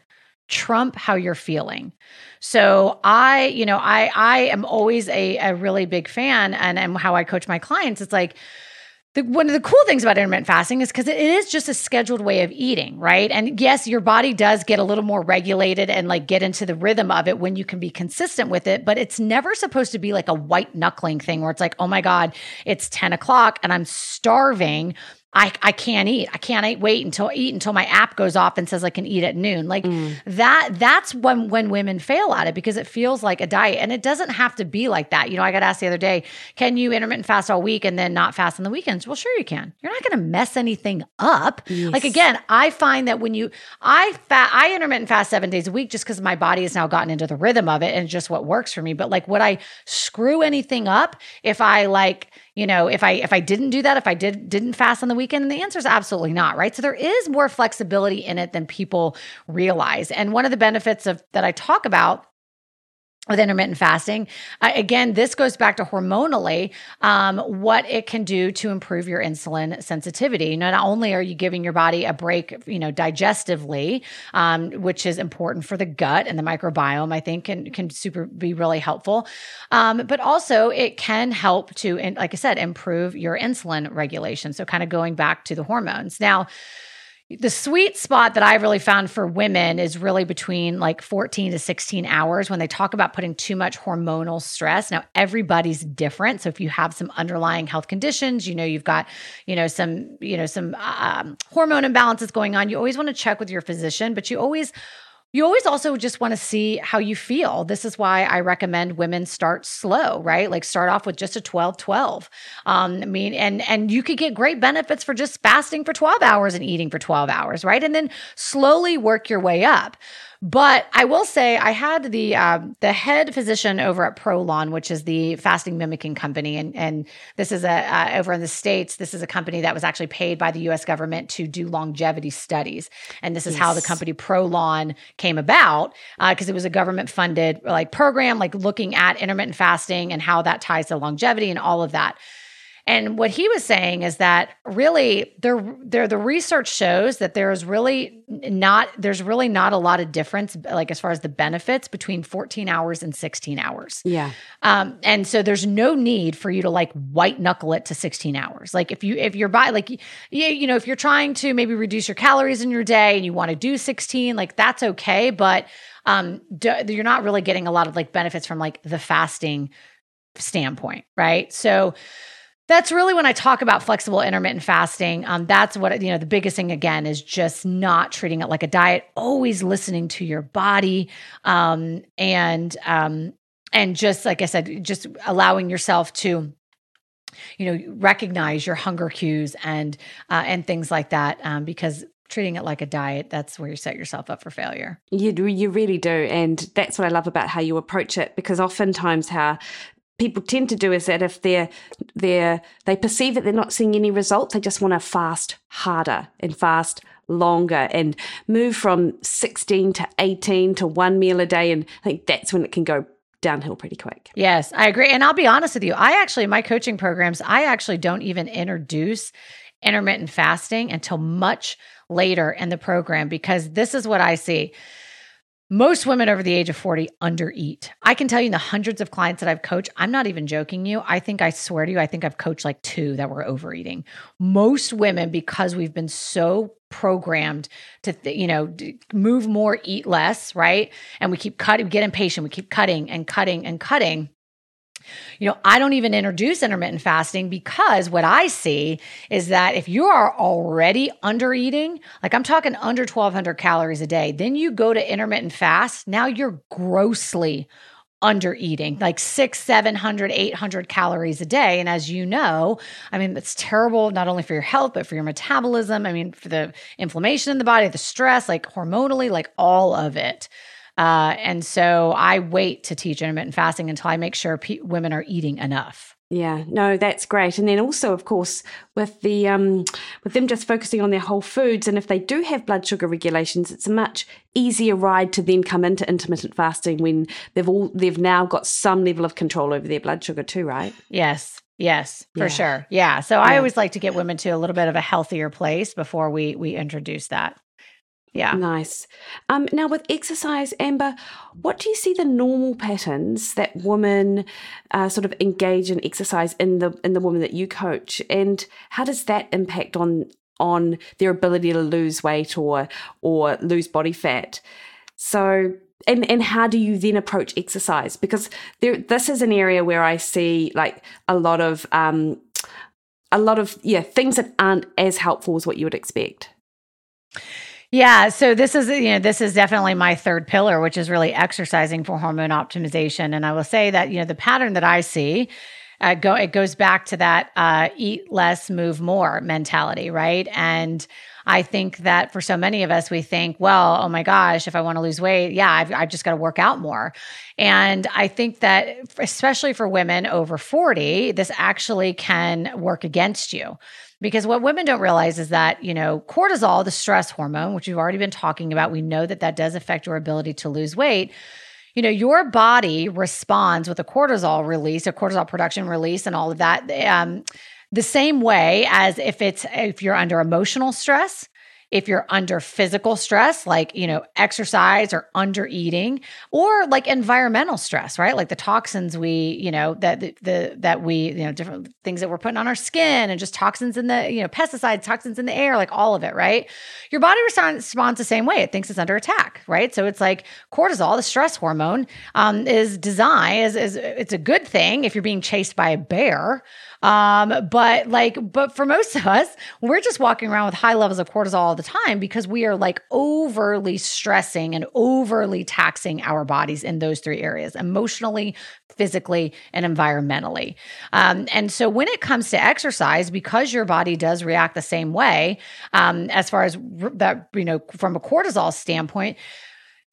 trump how you're feeling. So I, you know, I I am always a, a really big fan and, and how I coach my clients. It's like the, one of the cool things about intermittent fasting is because it is just a scheduled way of eating, right? And yes, your body does get a little more regulated and like get into the rhythm of it when you can be consistent with it. But it's never supposed to be like a white knuckling thing where it's like, oh my God, it's 10 o'clock and I'm starving I, I can't eat. I can't eat, wait until eat until my app goes off and says I can eat at noon. Like mm. that, that's when when women fail at it because it feels like a diet. And it doesn't have to be like that. You know, I got asked the other day, can you intermittent fast all week and then not fast on the weekends? Well, sure you can. You're not gonna mess anything up. Yes. Like again, I find that when you I fat I intermittent fast seven days a week just because my body has now gotten into the rhythm of it and just what works for me. But like would I screw anything up if I like you know if i if i didn't do that if i did didn't fast on the weekend the answer is absolutely not right? So there is more flexibility in it than people realize. And one of the benefits of that i talk about with intermittent fasting. Uh, again, this goes back to hormonally um, what it can do to improve your insulin sensitivity. Not only are you giving your body a break, you know, digestively, um, which is important for the gut and the microbiome, I think can can super be really helpful, um, but also it can help to, like I said, improve your insulin regulation. So, kind of going back to the hormones now the sweet spot that I really found for women is really between like 14 to 16 hours when they talk about putting too much hormonal stress. Now, everybody's different. So if you have some underlying health conditions, you know, you've got, you know, some, you know, some um, hormone imbalances going on, you always want to check with your physician, but you always you always also just want to see how you feel. This is why I recommend women start slow, right? Like start off with just a 12 12. Um, I mean, and and you could get great benefits for just fasting for 12 hours and eating for 12 hours, right? And then slowly work your way up. But I will say, I had the uh, the head physician over at Prolon, which is the fasting mimicking company, and and this is a uh, over in the states. This is a company that was actually paid by the U.S. government to do longevity studies, and this is yes. how the company Prolon came about because uh, it was a government funded like program, like looking at intermittent fasting and how that ties to longevity and all of that. And what he was saying is that really there there the research shows that there is really not there's really not a lot of difference like as far as the benefits between 14 hours and 16 hours. Yeah. Um and so there's no need for you to like white knuckle it to 16 hours. Like if you if you're by like you, you know if you're trying to maybe reduce your calories in your day and you want to do 16 like that's okay but um you're not really getting a lot of like benefits from like the fasting standpoint, right? So that's really when I talk about flexible intermittent fasting. Um, that's what, you know, the biggest thing again is just not treating it like a diet, always listening to your body. Um, and, um, and just like I said, just allowing yourself to, you know, recognize your hunger cues and, uh, and things like that. Um, because treating it like a diet, that's where you set yourself up for failure. You, you really do. And that's what I love about how you approach it because oftentimes how people tend to do is that if they're they're they perceive that they're not seeing any results, they just want to fast harder and fast longer and move from 16 to 18 to one meal a day. And I think that's when it can go downhill pretty quick. Yes, I agree. And I'll be honest with you, I actually, my coaching programs, I actually don't even introduce intermittent fasting until much later in the program because this is what I see. Most women over the age of 40 undereat. I can tell you in the hundreds of clients that I've coached, I'm not even joking you. I think I swear to you, I think I've coached like two that were overeating. Most women, because we've been so programmed to, you know, move more, eat less, right? And we keep cutting, get impatient, we keep cutting and cutting and cutting you know, I don't even introduce intermittent fasting because what I see is that if you are already under eating, like I'm talking under 1200 calories a day, then you go to intermittent fast, now you're grossly under eating like six, 700, 800 calories a day. And as you know, I mean, it's terrible not only for your health, but for your metabolism. I mean, for the inflammation in the body, the stress, like hormonally, like all of it. Uh, and so I wait to teach intermittent fasting until I make sure pe- women are eating enough. Yeah, no, that's great. And then also, of course, with the um, with them just focusing on their whole foods, and if they do have blood sugar regulations, it's a much easier ride to then come into intermittent fasting when they've all they've now got some level of control over their blood sugar too, right? Yes, yes, for yeah. sure. Yeah. So yeah. I always like to get women to a little bit of a healthier place before we we introduce that. Yeah. Nice. Um, now, with exercise, Amber, what do you see the normal patterns that women uh, sort of engage in exercise in the in the women that you coach, and how does that impact on on their ability to lose weight or or lose body fat? So, and and how do you then approach exercise? Because there, this is an area where I see like a lot of um, a lot of yeah things that aren't as helpful as what you would expect. Yeah, so this is you know this is definitely my third pillar, which is really exercising for hormone optimization. And I will say that you know the pattern that I see uh, go it goes back to that uh, eat less, move more mentality, right? And I think that for so many of us, we think, well, oh my gosh, if I want to lose weight, yeah, I've, I've just got to work out more. And I think that, especially for women over 40, this actually can work against you. Because what women don't realize is that, you know, cortisol, the stress hormone, which we've already been talking about, we know that that does affect your ability to lose weight you know, your body responds with a cortisol release, a cortisol production release, and all of that. Um, the same way as if it's if you're under emotional stress if you're under physical stress, like, you know, exercise or under eating, or like environmental stress, right? Like the toxins we, you know, that the, the that we, you know, different things that we're putting on our skin and just toxins in the, you know, pesticides, toxins in the air, like all of it, right? Your body responds, the same way. It thinks it's under attack, right? So it's like cortisol, the stress hormone, um, is designed is, is it's a good thing if you're being chased by a bear. Um, but like, but for most of us, we're just walking around with high levels of cortisol the time because we are like overly stressing and overly taxing our bodies in those three areas emotionally, physically, and environmentally. Um, and so when it comes to exercise, because your body does react the same way, um, as far as that, you know, from a cortisol standpoint,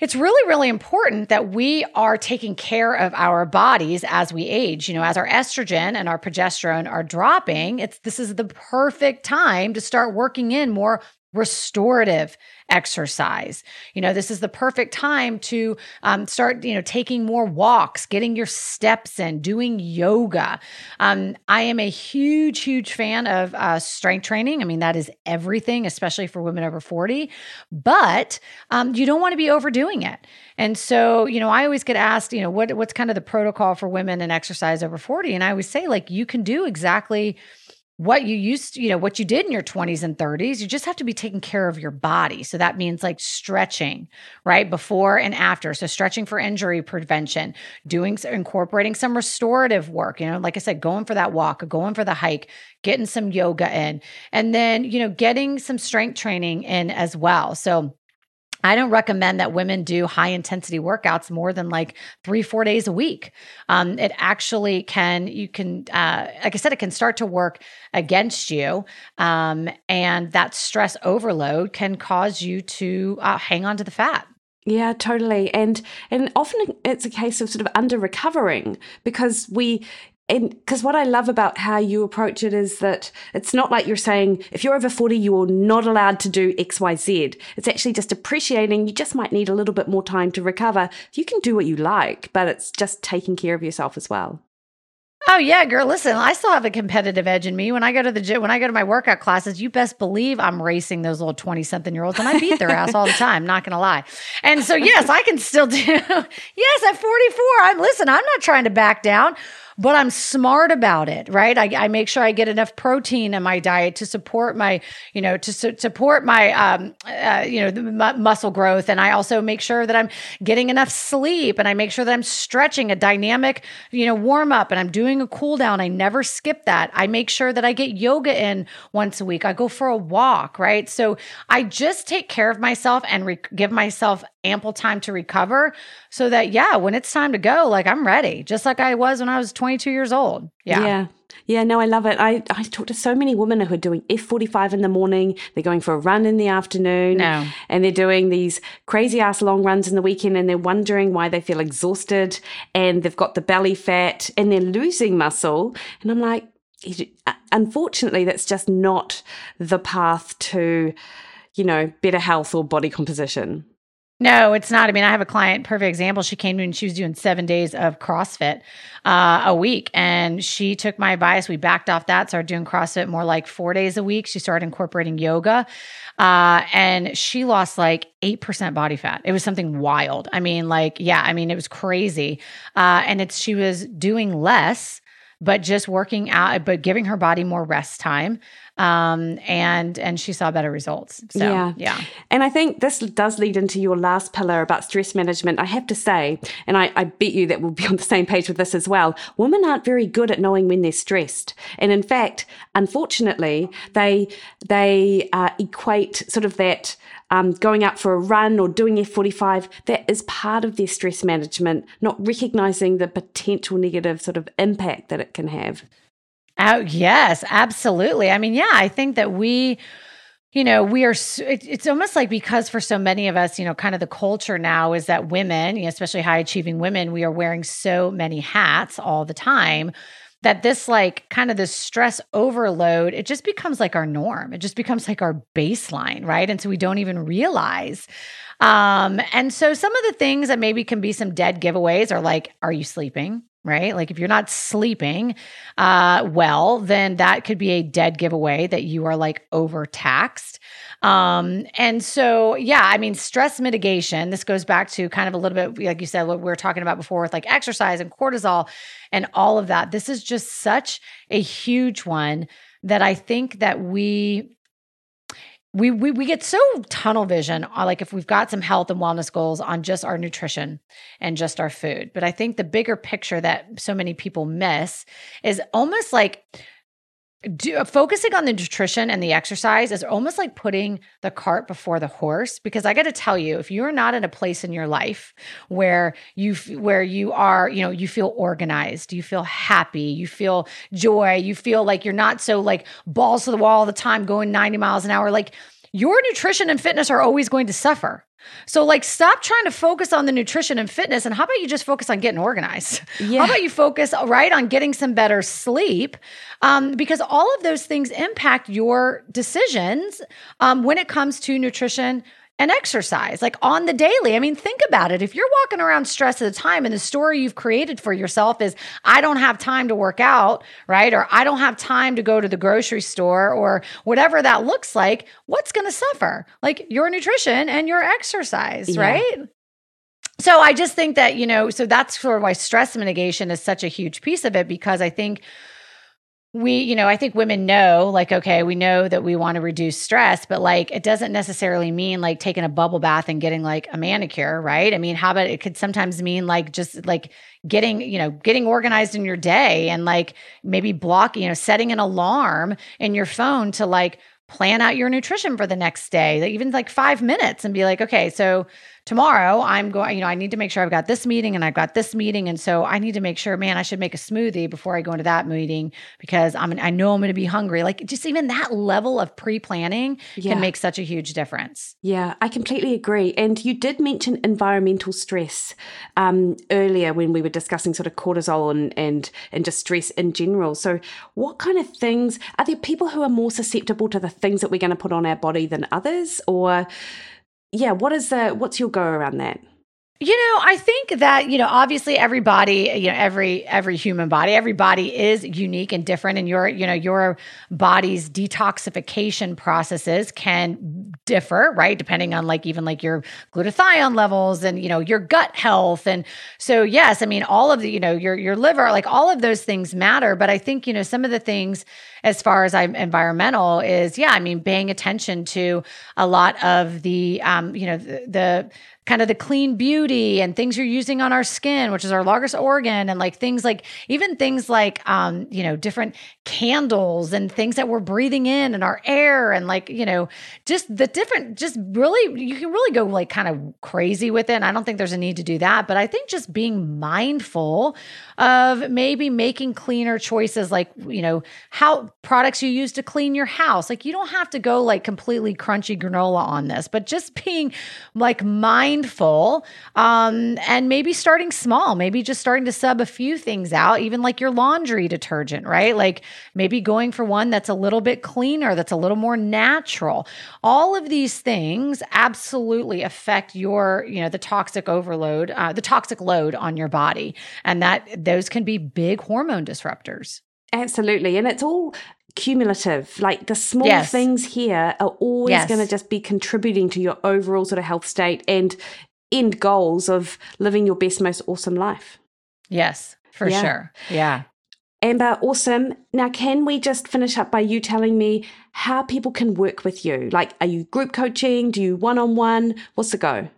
it's really, really important that we are taking care of our bodies as we age. You know, as our estrogen and our progesterone are dropping, it's this is the perfect time to start working in more restorative exercise. You know, this is the perfect time to um, start, you know, taking more walks, getting your steps in, doing yoga. Um, I am a huge, huge fan of uh, strength training. I mean, that is everything, especially for women over 40, but um, you don't want to be overdoing it. And so, you know, I always get asked, you know, what, what's kind of the protocol for women and exercise over 40? And I always say, like, you can do exactly what you used to, you know, what you did in your 20s and 30s. You just have to be taking care of your body. So that means like stretching, right? Before and after. So stretching for injury prevention, doing incorporating some restorative work, you know, like I said, going for that walk, going for the hike, getting some yoga in, and then, you know, getting some strength training in as well. So I don't recommend that women do high intensity workouts more than like three, four days a week. Um, it actually can, you can, uh, like I said, it can start to work against you. Um, and that stress overload can cause you to uh, hang on to the fat. Yeah, totally. And and often it's a case of sort of under recovering because we because what I love about how you approach it is that it's not like you're saying if you're over 40 you are not allowed to do xyz it's actually just appreciating you just might need a little bit more time to recover you can do what you like but it's just taking care of yourself as well Oh yeah, girl. Listen, I still have a competitive edge in me. When I go to the gym, when I go to my workout classes, you best believe I'm racing those little 20 something year olds and I beat their ass all the time, not gonna lie. And so yes, I can still do yes, at 44. I'm listen, I'm not trying to back down but I'm smart about it, right? I, I, make sure I get enough protein in my diet to support my, you know, to su- support my, um, uh, you know, m- muscle growth. And I also make sure that I'm getting enough sleep and I make sure that I'm stretching a dynamic, you know, warm up and I'm doing a cool down. I never skip that. I make sure that I get yoga in once a week. I go for a walk, right? So I just take care of myself and re- give myself ample time to recover so that yeah when it's time to go like i'm ready just like i was when i was 22 years old yeah yeah yeah, no, I love it. I, I talk to so many women who are doing F45 in the morning. They're going for a run in the afternoon. No. And they're doing these crazy ass long runs in the weekend and they're wondering why they feel exhausted and they've got the belly fat and they're losing muscle. And I'm like, uh, unfortunately, that's just not the path to, you know, better health or body composition. No, it's not. I mean, I have a client, perfect example. She came to me and she was doing seven days of CrossFit uh, a week. And she took my advice. We backed off that, started doing CrossFit more like four days a week. She started incorporating yoga. Uh, and she lost like 8% body fat. It was something wild. I mean, like, yeah, I mean, it was crazy. Uh, and it's, she was doing less but just working out, but giving her body more rest time. Um, and and she saw better results. So yeah, yeah. And I think this does lead into your last pillar about stress management. I have to say, and I, I bet you that we'll be on the same page with this as well. Women aren't very good at knowing when they're stressed, and in fact, unfortunately, they they uh, equate sort of that. Um, going out for a run or doing F45, that is part of their stress management, not recognizing the potential negative sort of impact that it can have. Oh, yes, absolutely. I mean, yeah, I think that we, you know, we are, it's almost like because for so many of us, you know, kind of the culture now is that women, especially high achieving women, we are wearing so many hats all the time that this like kind of this stress overload it just becomes like our norm. It just becomes like our baseline right? And so we don't even realize. Um and so some of the things that maybe can be some dead giveaways are like are you sleeping right? Like if you're not sleeping uh, well, then that could be a dead giveaway that you are like overtaxed. Um, and so, yeah, I mean, stress mitigation, this goes back to kind of a little bit, like you said, what we were talking about before with like exercise and cortisol and all of that. This is just such a huge one that I think that we we, we we get so tunnel vision uh, like if we've got some health and wellness goals on just our nutrition and just our food. But i think the bigger picture that so many people miss is almost like do, uh, focusing on the nutrition and the exercise is almost like putting the cart before the horse because i got to tell you if you're not in a place in your life where you where you are you know you feel organized you feel happy you feel joy you feel like you're not so like balls to the wall all the time going 90 miles an hour like your nutrition and fitness are always going to suffer so, like, stop trying to focus on the nutrition and fitness, and how about you just focus on getting organized? Yeah. How about you focus right on getting some better sleep? Um, because all of those things impact your decisions um, when it comes to nutrition and exercise like on the daily. I mean, think about it. If you're walking around stressed at the time and the story you've created for yourself is, I don't have time to work out, right? Or I don't have time to go to the grocery store or whatever that looks like, what's going to suffer? Like your nutrition and your exercise, yeah. right? So I just think that, you know, so that's sort of why stress mitigation is such a huge piece of it because I think we, you know, I think women know, like, okay, we know that we want to reduce stress, but like, it doesn't necessarily mean like taking a bubble bath and getting like a manicure, right? I mean, how about it could sometimes mean like just like getting, you know, getting organized in your day and like maybe block, you know, setting an alarm in your phone to like plan out your nutrition for the next day, even like five minutes and be like, okay, so tomorrow I'm going, you know, I need to make sure I've got this meeting and I've got this meeting. And so I need to make sure, man, I should make a smoothie before I go into that meeting because I'm, I know I'm going to be hungry. Like just even that level of pre planning yeah. can make such a huge difference. Yeah, I completely agree. And you did mention environmental stress um, earlier when we were discussing sort of cortisol and, and, and just stress in general. So, what kind of things are there people who are more susceptible to the things that we're going to put on our body than others? Or, yeah, what is the what's your go around that? You know, I think that, you know, obviously everybody, you know, every every human body, every body is unique and different and your, you know, your body's detoxification processes can differ, right? Depending on like even like your glutathione levels and, you know, your gut health and so yes, I mean all of the, you know, your your liver, like all of those things matter, but I think, you know, some of the things as far as I'm environmental is yeah, I mean paying attention to a lot of the um, you know, the, the kind of the clean beauty and things you're using on our skin, which is our largest organ, and like things like even things like um, you know, different candles and things that we're breathing in and our air and like, you know, just the different, just really, you can really go like kind of crazy with it. And I don't think there's a need to do that. But I think just being mindful of maybe making cleaner choices like, you know, how products you use to clean your house. Like you don't have to go like completely crunchy granola on this, but just being like mindful um, and maybe starting small, maybe just starting to sub a few things out, even like your laundry detergent, right? Like maybe going for one that's a little bit cleaner, that's a little more natural. All of these things absolutely affect your, you know, the toxic overload, uh, the toxic load on your body. And that those can be big hormone disruptors. Absolutely. And it's all cumulative. Like the small yes. things here are always yes. going to just be contributing to your overall sort of health state and end goals of living your best, most awesome life. Yes, for yeah. sure. Yeah. Amber, awesome. Now, can we just finish up by you telling me how people can work with you? Like, are you group coaching? Do you one on one? What's the go?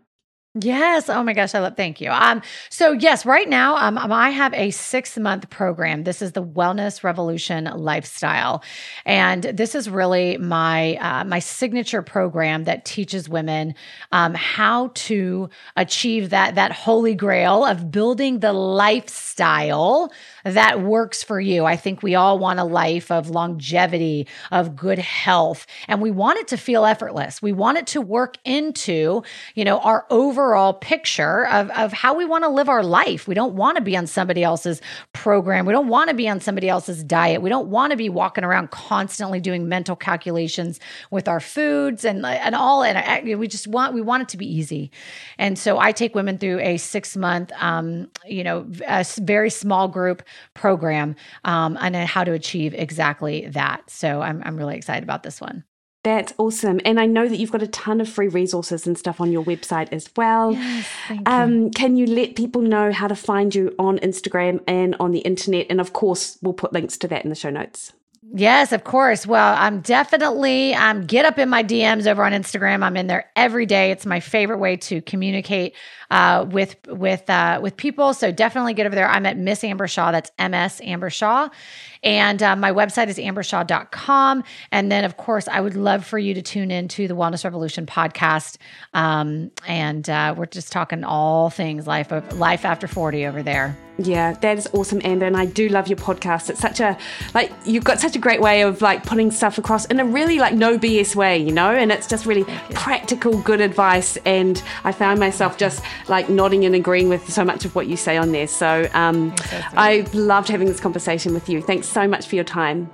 Yes. Oh my gosh, I love. Thank you. Um. So yes, right now, um, um, I have a six month program. This is the Wellness Revolution Lifestyle, and this is really my uh, my signature program that teaches women um, how to achieve that that holy grail of building the lifestyle that works for you. I think we all want a life of longevity, of good health, and we want it to feel effortless. We want it to work into you know our over overall picture of, of how we want to live our life. We don't want to be on somebody else's program. We don't want to be on somebody else's diet. We don't want to be walking around constantly doing mental calculations with our foods and, and all. And we just want, we want it to be easy. And so I take women through a six month, um, you know, a very small group program um, on how to achieve exactly that. So I'm, I'm really excited about this one. That's awesome. And I know that you've got a ton of free resources and stuff on your website as well. Yes, thank um, you. Can you let people know how to find you on Instagram and on the internet? And of course, we'll put links to that in the show notes. Yes, of course. Well, I'm definitely um, get up in my DMs over on Instagram. I'm in there every day. It's my favorite way to communicate uh, with with uh, with people. So definitely get over there. I'm at Miss Amber Shaw. That's MS Amber Shaw, and uh, my website is ambershaw.com. And then, of course, I would love for you to tune in to the Wellness Revolution podcast. Um, and uh, we're just talking all things life of life after 40 over there. Yeah, that is awesome, Amber. And I do love your podcast. It's such a, like, you've got such a great way of like putting stuff across in a really like no BS way, you know? And it's just really practical, good advice. And I found myself just like nodding and agreeing with so much of what you say on there. So, um, I loved having this conversation with you. Thanks so much for your time.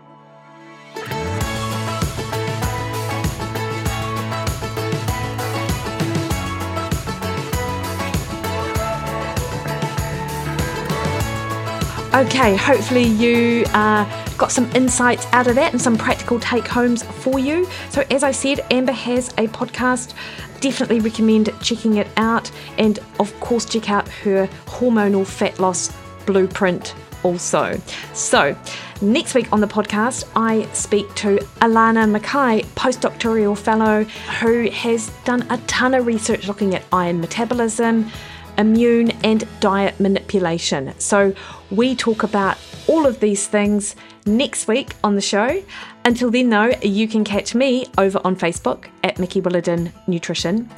Okay, hopefully you uh, got some insights out of that and some practical take homes for you. So, as I said, Amber has a podcast. Definitely recommend checking it out. And of course, check out her hormonal fat loss blueprint also. So, next week on the podcast, I speak to Alannah McKay, postdoctoral fellow, who has done a ton of research looking at iron metabolism, immune, and diet manipulation. So, we talk about all of these things next week on the show. Until then, though, you can catch me over on Facebook at Mikki Williden Nutrition,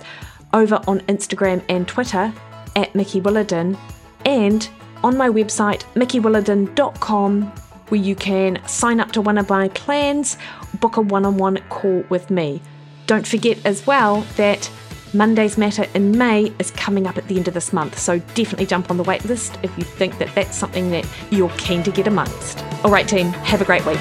over on Instagram and Twitter at Mikki Williden, and on my website, mikkiwilliden.com, where you can sign up to one of my plans, book a one on one call with me. Don't forget as well that Monday's Matter in May is coming up at the end of this month, so definitely jump on the waitlist if you think that that's something that you're keen to get amongst. All right, team, have a great week.